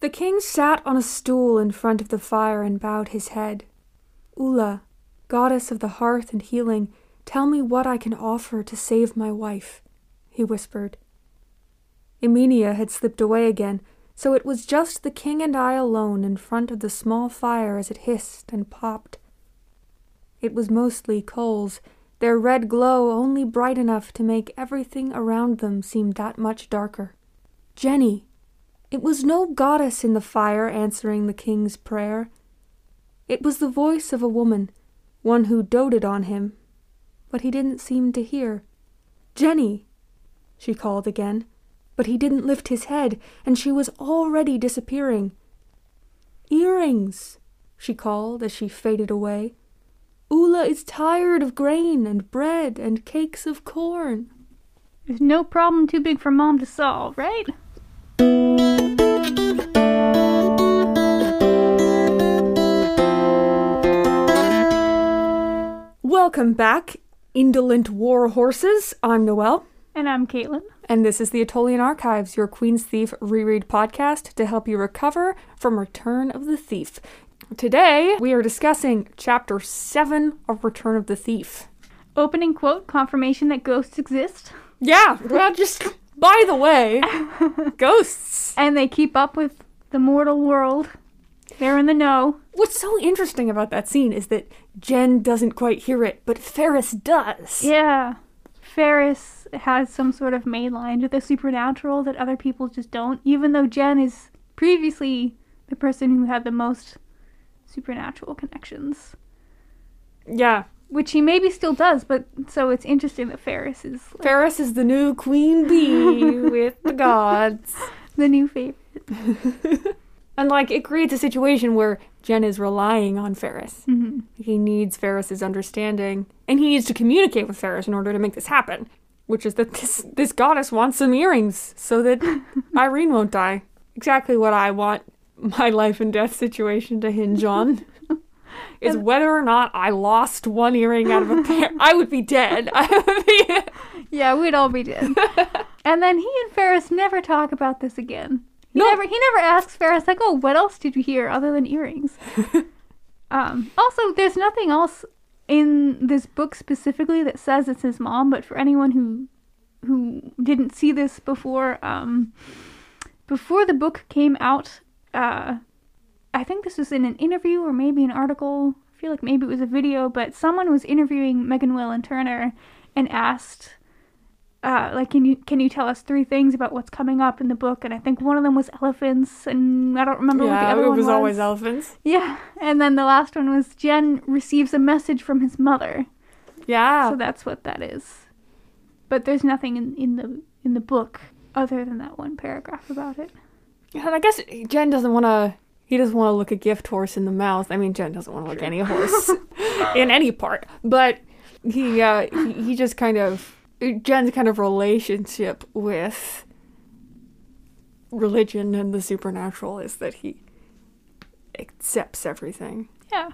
The king sat on a stool in front of the fire and bowed his head. Ula, goddess of the hearth and healing, tell me what I can offer to save my wife, he whispered. Eminia had slipped away again, so it was just the king and I alone in front of the small fire as it hissed and popped. It was mostly coals, their red glow only bright enough to make everything around them seem that much darker. Jenny! It was no goddess in the fire answering the king's prayer. It was the voice of a woman, one who doted on him, but he didn't seem to hear. Jenny! she called again, but he didn't lift his head, and she was already disappearing. Earrings! she called as she faded away. Ula is tired of grain and bread and cakes of corn. There's no problem too big for mom to solve, right? Welcome back, indolent war horses. I'm Noelle. And I'm Caitlin. And this is the Attolian Archives, your Queen's Thief reread podcast to help you recover from Return of the Thief. Today, we are discussing Chapter 7 of Return of the Thief. Opening quote confirmation that ghosts exist. Yeah, well, just by the way, ghosts. And they keep up with the mortal world. They're in the know. What's so interesting about that scene is that Gen doesn't quite hear it, but Pheris does. Yeah. Pheris has some sort of mainline to the supernatural that other people just don't, even though Gen is previously the person who had the most supernatural connections. Yeah. Which he maybe still does, but so it's interesting that Pheris is. Like, Pheris is the new queen bee with the gods. The new favorite. and like it creates a situation where Gen is relying on Pheris. Mm-hmm. He needs Pheris's understanding, and he needs to communicate with Pheris in order to make this happen. Which is that this this goddess wants some earrings so that Irene won't die. Exactly what I want my life and death situation to hinge on. is whether or not I lost one earring out of a pair. I would be dead. I would be. Yeah, we'd all be dead. and then he and Pheris never talk about this again. He No. never he never asks Pheris like, "Oh, what else did you hear other than earrings?" um, also, there's nothing else in this book specifically that says it's his mom, but for anyone who who didn't see this before um, before the book came out, uh, I think this was in an interview or maybe an article. I feel like maybe it was a video, but someone was interviewing Megan Whalen Turner and asked uh, like can you can you tell us three things about what's coming up in the book and i think one of them was elephants and i don't remember what the other it one was was always elephants. yeah and then the last one was gen receives a message from his mother Yeah. so that's what that is but there's nothing in, in the in the book other than that one paragraph about it And I guess Gen doesn't want to. He doesn't want to look a gift horse in the mouth. I mean, Gen doesn't want to look any horse in any part. But he, uh, he, he just kind of Gen's kind of relationship with religion and the supernatural is that he accepts everything. yeah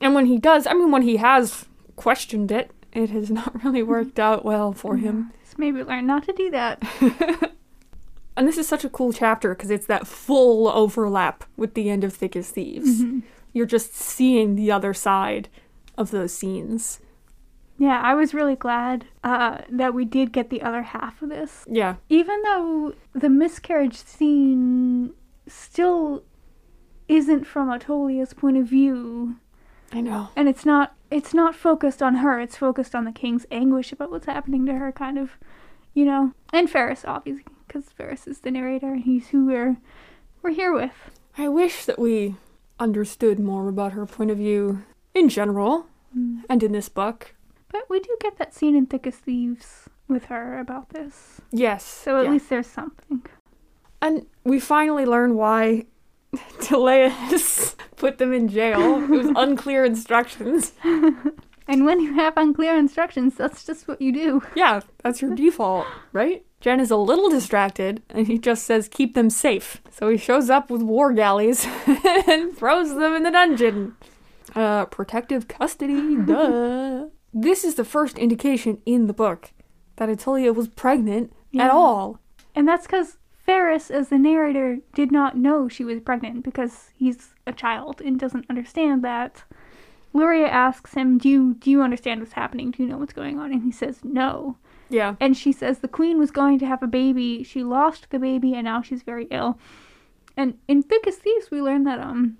And when he does, I mean, when he has questioned it, it has not really worked mm-hmm. out well for mm-hmm. him. so maybe learn not to do that And this is such a cool chapter because it's that full overlap with the end of Thick as Thieves. Mm-hmm. You're just seeing the other side of those scenes. Yeah i was really glad uh, that we did get the other half of this Yeah. even though the miscarriage scene still isn't from Attolia's point of view I know. and it's not it's not focused on her it's focused on the king's anguish about what's happening to her kind of you know and Pheris obviously because Pheris is the narrator and he's who we're we're here with I wish that we understood more about her point of view in general and in this book. But we do get that scene in Thick as Thieves with her about this Yes. so at yeah. least there's something And we finally learn why Teleus put them in jail. It was unclear instructions. and when you have unclear instructions that's just what you do Yeah, that's your default, right? Gen is a little distracted, and he just says, keep them safe. So he shows up with war galleys and throws them in the dungeon. Uh, protective custody, duh. This is the first indication in the book that Attolia was pregnant Yeah. at all. And that's because Pheris, as the narrator, did not know she was pregnant because he's a child and doesn't understand that. Luria asks him, "Do you do you understand what's happening? Do you know what's going on?" And he says, "No." Yeah. And she says the queen was going to have a baby. She lost the baby, and now she's very ill. And in Thick as Thieves, we learn that um,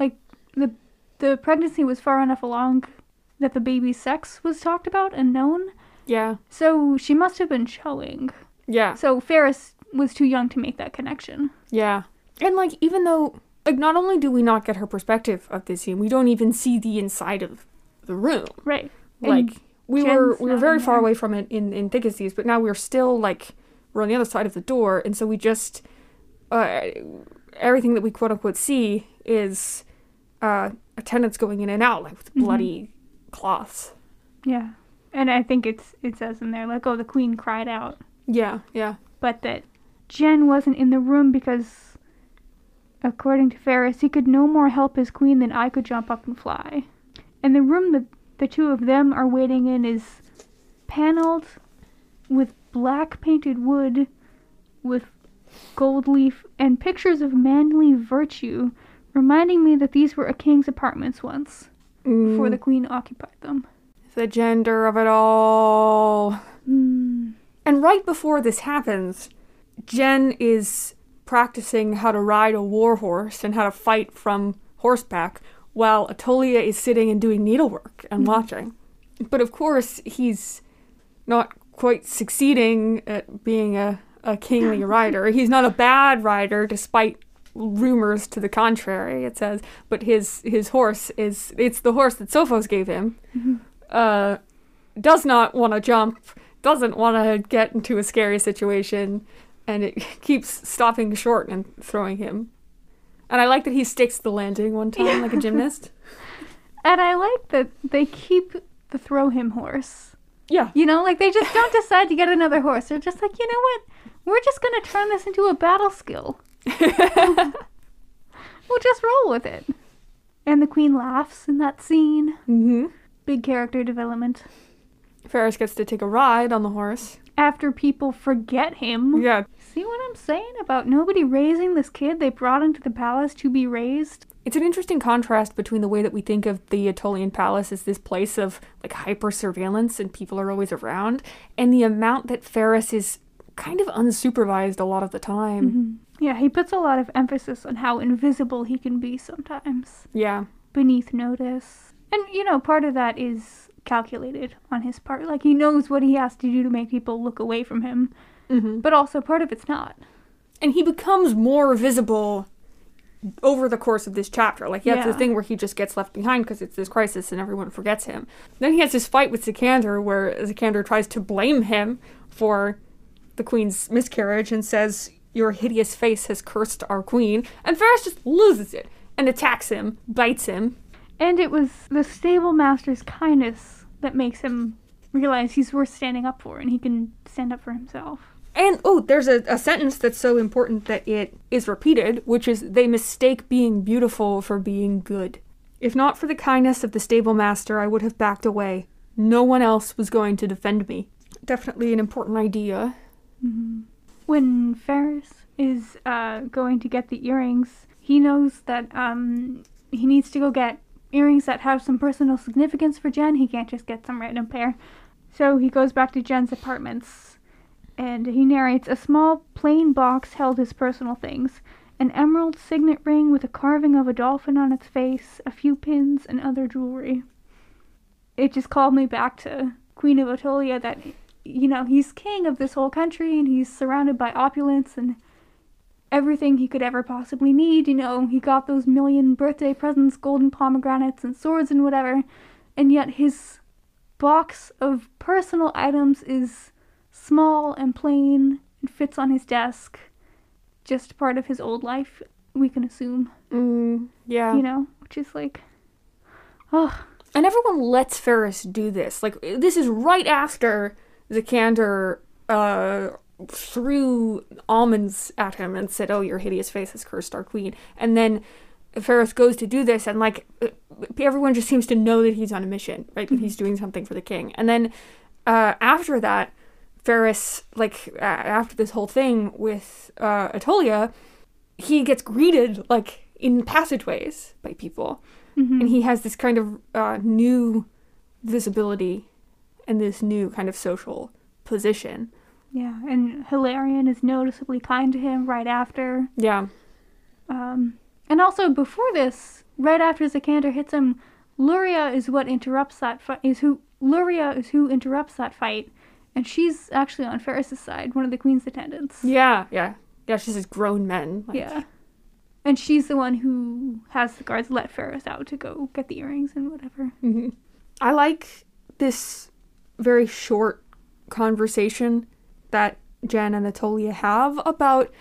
like the the pregnancy was far enough along that the baby's sex was talked about and known. Yeah. So she must have been showing. Yeah. So Pheris was too young to make that connection. Yeah. And like even though like not only do we not get her perspective of this scene, we don't even see the inside of the room. Right. And Like we were we were very far away from it in in Thick as but now we're still like we're on the other side of the door, and so we just uh, everything that we quote unquote see is uh, attendants going in and out like with Mm-hmm. bloody cloths. Yeah. And I think it's it says in there like, oh, the queen cried out, Yeah, yeah, but that Gen wasn't in the room because, according to Pheris, he could no more help his queen than I could jump up and fly. And the room that the two of them are waiting in is paneled with black painted wood, with gold leaf and pictures of manly virtue, reminding me that these were a king's apartments once before Mm, the queen occupied them. the gender of it all. Hmm. And right before this happens, Gen is practicing how to ride a war horse and how to fight from horseback while Attolia is sitting and doing needlework and watching. But of course, he's not quite succeeding at being a, a kingly rider. He's not a bad rider, despite rumors to the contrary, it says. But his, his horse is, it's the horse that Sophos gave him, uh, does not want to jump, doesn't want to get into a scary situation, and it keeps stopping short and throwing him. And I like that he sticks the landing one time like a gymnast. And I like that they keep the throw him horse. Yeah. You know, like they just don't decide to get another horse. They're just like, you know what? We're just gonna turn this into a battle skill. we'll just roll with it. And the queen laughs in that scene. Mm-hmm. Big character development. Pheris gets to take a ride on the horse. After people forget him. Yeah. See what I'm saying about nobody raising this kid they brought into the palace to be raised? It's an interesting contrast between the way that we think of the Attolian Palace as this place of like hyper surveillance and people are always around, and the amount that Pheris is kind of unsupervised a lot of the time. Yeah, he puts a lot of emphasis on how invisible he can be sometimes. Yeah. beneath notice. And, you know, part of that is calculated on his part. Like, he knows what he has to do to make people look away from him, Mm-hmm. but also part of it's not. And he becomes more visible over the course of this chapter. Like, he has Yeah. the thing where he just gets left behind because it's this crisis and everyone forgets him. Then he has this fight with Sikander where Sikander tries to blame him for the queen's miscarriage and says, Your hideous face has cursed our queen. And Pheris just loses it and attacks him, bites him. And it was the stable master's kindness that makes him realize he's worth standing up for and he can stand up for himself. And oh, there's a, a sentence that's so important that it is repeated, which is they mistake being beautiful for being good. If not for the kindness of the stable master, I would have backed away. No one else was going to defend me. Definitely an important idea. When Pheris is uh, going to get the earrings, he knows that um, he needs to go get earrings that have some personal significance for Gen. He can't just get some random pair. So he goes back to Gen's apartments and he narrates a small plain box held his personal things an emerald signet ring with a carving of a dolphin on its face, a few pins, and other jewelry. It just called me back to Queen of Attolia that you know, he's king of this whole country and he's surrounded by opulence and everything he could ever possibly need. You know, he got those million birthday presents, golden pomegranates, and swords and whatever, and yet his box of personal items is small and plain and fits on his desk. Just part of his old life, we can assume, Mm, yeah. you know, which is like, oh, And everyone lets Pheris do this. Like, this is right after Zakander uh, threw almonds at him and said, Oh, your hideous face has cursed our queen. And then Pheris goes to do this, and like, uh, everyone just seems to know that he's on a mission, right? That he's doing something for the king. And then uh, after that, Pheris, like a- after this whole thing with uh, Attolia, he gets greeted like in passageways by people, Mhm. and he has this kind of uh, new visibility and this new kind of social position. Yeah, and Hilarion is noticeably kind to him right after. Yeah, Um, and also before this, right after Zakander hits him, Luria is what interrupts that fight. Is who Luria is who interrupts that fight, and she's actually on Pheris's side, one of the queen's attendants. yeah, yeah, yeah. She says grown men. Like, Yeah. And she's the one who has the guards let Pheris out to go get the earrings and whatever. hmm I like this very short conversation that Gen and Attolia have about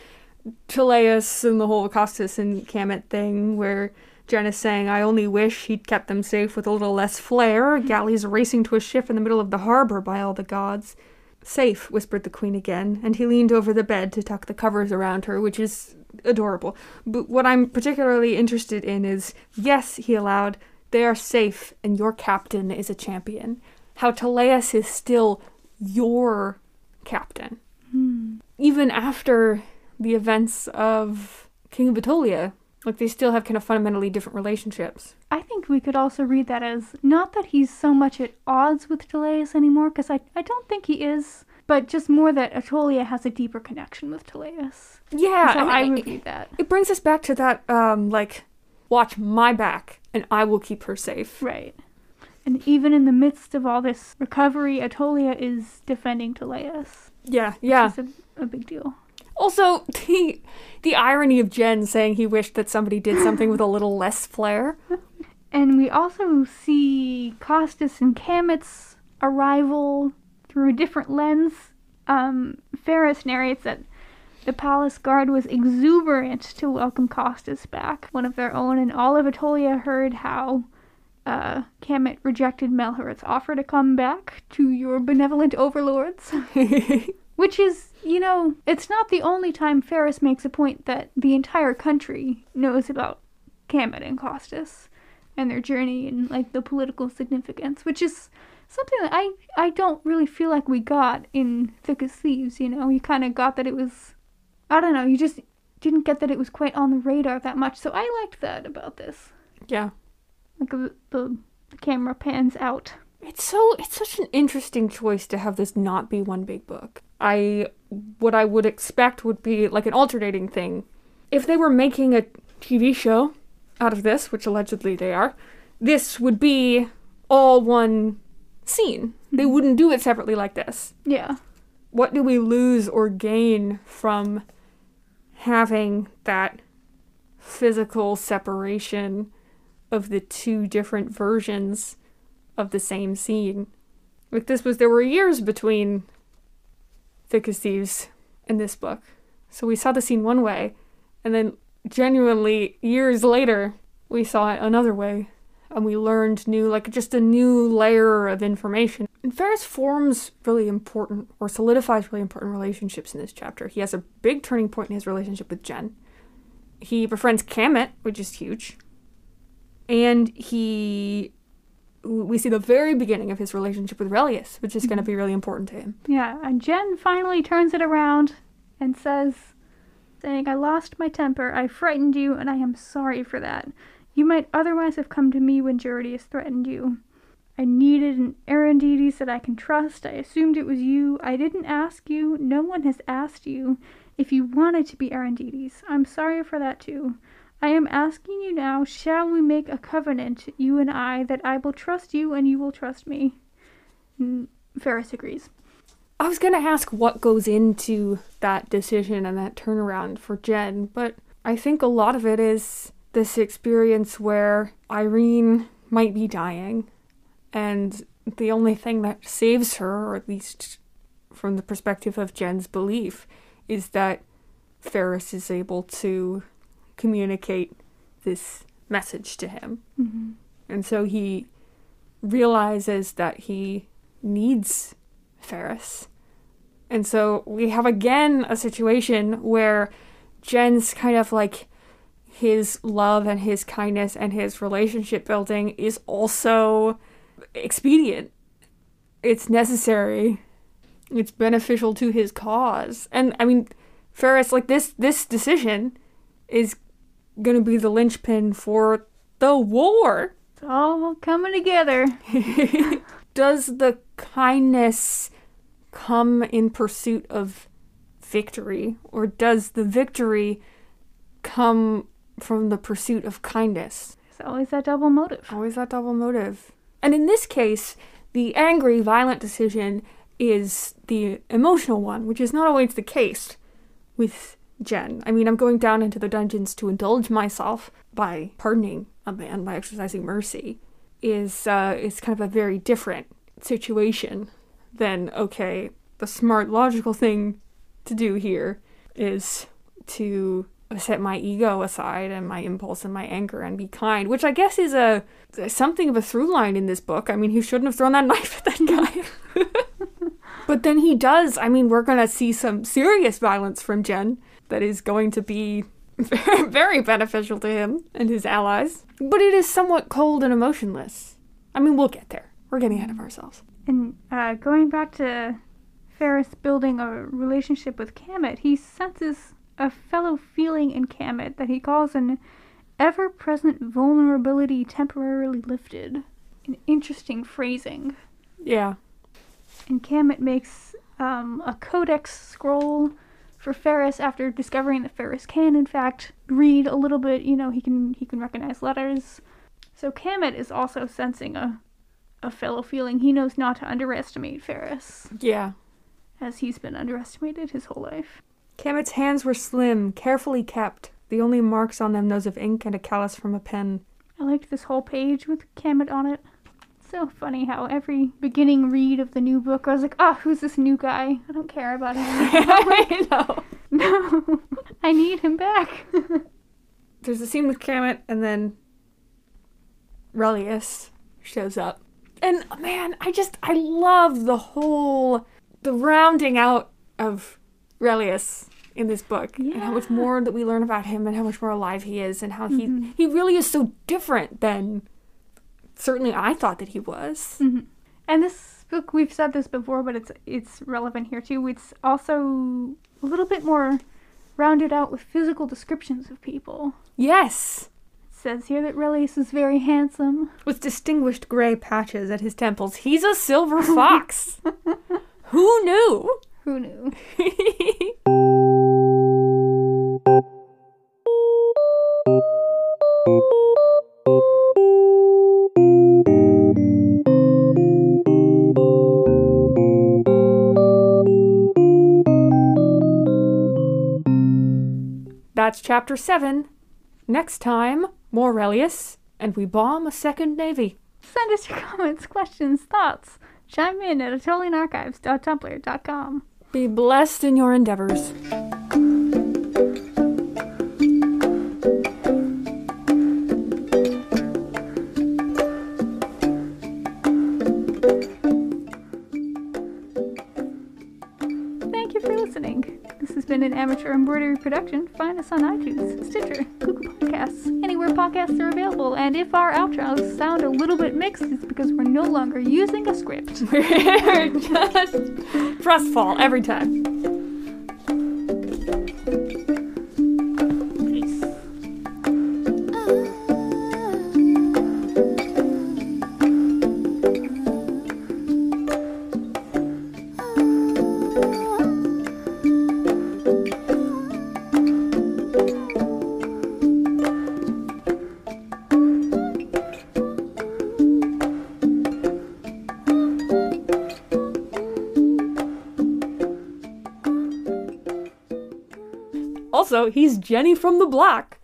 Teleus and the whole Costas and Kamet thing, where Gen is saying, I only wish he'd kept them safe with a little less flair. Galleys racing to a ship in the middle of the harbor, by all the gods. Safe, whispered the queen again, and he leaned over the bed to tuck the covers around her, which is adorable. But what I'm particularly interested in is yes, he allowed, they are safe, and your captain is a champion. How Teleus is still your captain. Hmm. Even after the events of King of Attolia, like they still have kind of fundamentally different relationships. I think we could also read that as not that he's so much at odds with Teleus anymore, because I, I don't think he is, but just more that Attolia has a deeper connection with Teleus. Yeah, so I I would read that. It brings us back to that, um, like, watch my back and I will keep her safe. Right. And even in the midst of all this recovery, Attolia is defending Teleus. Yeah, yeah. It's a, a big deal. Also, the the irony of Gen saying he wished that somebody did something with a little less flair. And we also see Costas and Kamet's arrival through a different lens. Um, Pheris narrates that the palace guard was exuberant to welcome Costas back, one of their own, and all of Attolia heard how uh, Kamet rejected Melheret's offer to come back to your benevolent overlords. Which is, you know, it's not the only time Pheris makes a point that the entire country knows about Kamet and Costas and their journey and like the political significance, which is something that I I don't really feel like we got in Thick as Thieves. You know, you kind of got that it was, I don't know, you just didn't get that it was quite on the radar that much. So I liked that about this. yeah. Like the the, the camera pans out. It's so it's such an interesting choice to have this not be one big book. I what I would expect would be like an alternating thing. If they were making a TV show out of this, which allegedly they are, this would be all one scene. They mm-hmm. wouldn't do it separately like this. Yeah. What do we lose or gain from having that physical separation of the two different versions of the same scene? Like this was there were years between Thick as Thieves and this book. So we saw the scene one way, and then genuinely years later we saw it another way. And we learned new like just a new layer of information. And Pheris forms really important or solidifies really important relationships in this chapter. He has a big turning point in his relationship with Gen. He befriends Kamet, which is huge. And he we see the very beginning of his relationship with Relius, which is going to mm-hmm. be really important to him. Yeah, and Gen finally turns it around and says, saying, I lost my temper, I frightened you, and I am sorry for that. You might otherwise have come to me when Juridius threatened you. I needed an Erondites that I can trust. I assumed it was you. I didn't ask you. No one has asked you if you wanted to be Erondites. I'm sorry for that too. I am asking you now, shall we make a covenant, you and I, that I will trust you and you will trust me? And Pheris agrees. I was going to ask what goes into that decision and that turnaround for Gen, but I think a lot of it is this experience where Irene might be dying, and the only thing that saves her, or at least from the perspective of Gen's belief, is that Pheris is able to communicate this message to him. Mm-hmm. And so he realizes that he needs Pheris. And so we have again a situation where Gen's kind of like his love and his kindness and his relationship building is also expedient. It's necessary. it's beneficial to his cause. And I mean, Pheris, like this this decision is gonna be the linchpin for the war. It's all coming together. Does the kindness come in pursuit of victory, or does the victory come from the pursuit of kindness? There's always that double motive. Always that double motive. And in this case, the angry, violent decision is the emotional one, which is not always the case with Gen. I mean, I'm going down into the dungeons to indulge myself by pardoning a man by exercising mercy. Is uh, is kind of a very different situation than okay. The smart, logical thing to do here is to set my ego aside and my impulse and my anger and be kind, which I guess is a something of a through line in this book. I mean, he shouldn't have thrown that knife at that guy. but then he does. I mean, we're going to see some serious violence from Gen that is going to be very, very beneficial to him and his allies. But it is somewhat cold and emotionless. I mean, we'll get there. We're getting ahead of ourselves. And uh, going back to Pheris building a relationship with Kamet, he senses a fellow feeling in Kamet that he calls an ever present vulnerability temporarily lifted. An interesting phrasing. Yeah. And Kamet makes um, a codex scroll for Pheris after discovering that Pheris can, in fact, read a little bit. You know, he can he can recognize letters. So Kamet is also sensing a a fellow feeling. He knows not to underestimate Pheris, Yeah. as he's been underestimated his whole life. Kamet's hands were slim, carefully kept, the only marks on them those of ink and a callus from a pen. I liked this whole page with Kamet on it. So funny how every beginning read of the new book, I was like, oh, who's this new guy? I don't care about him. I know. no, I need him back. There's a scene with Kamet, and then Relius shows up. And man, I just, I love the whole, the rounding out of Relius in this book and how much more that we learn about him and how much more alive he is and how he mm-hmm. he really is so different than certainly I thought that he was. Mm-hmm. and this book, we've said this before, but it's it's relevant here too. It's also a little bit more rounded out with physical descriptions of people. Yes, It says here that Relius is very handsome. with distinguished gray patches at his temples. He's a silver fox. Who knew? Who knew? That's chapter 7. Next time, more Relius, and we bomb a second navy. Send us your comments, questions, thoughts. Chime in at AttolianArchives.tumblr.com. Be blessed in your endeavors. Amateur embroidery production. Find us on iTunes, Stitcher, Google Podcasts, anywhere podcasts are available. And if our outros sound a little bit mixed, it's because we're no longer using a script. We're just trust fall every time. He's Jenny from the block.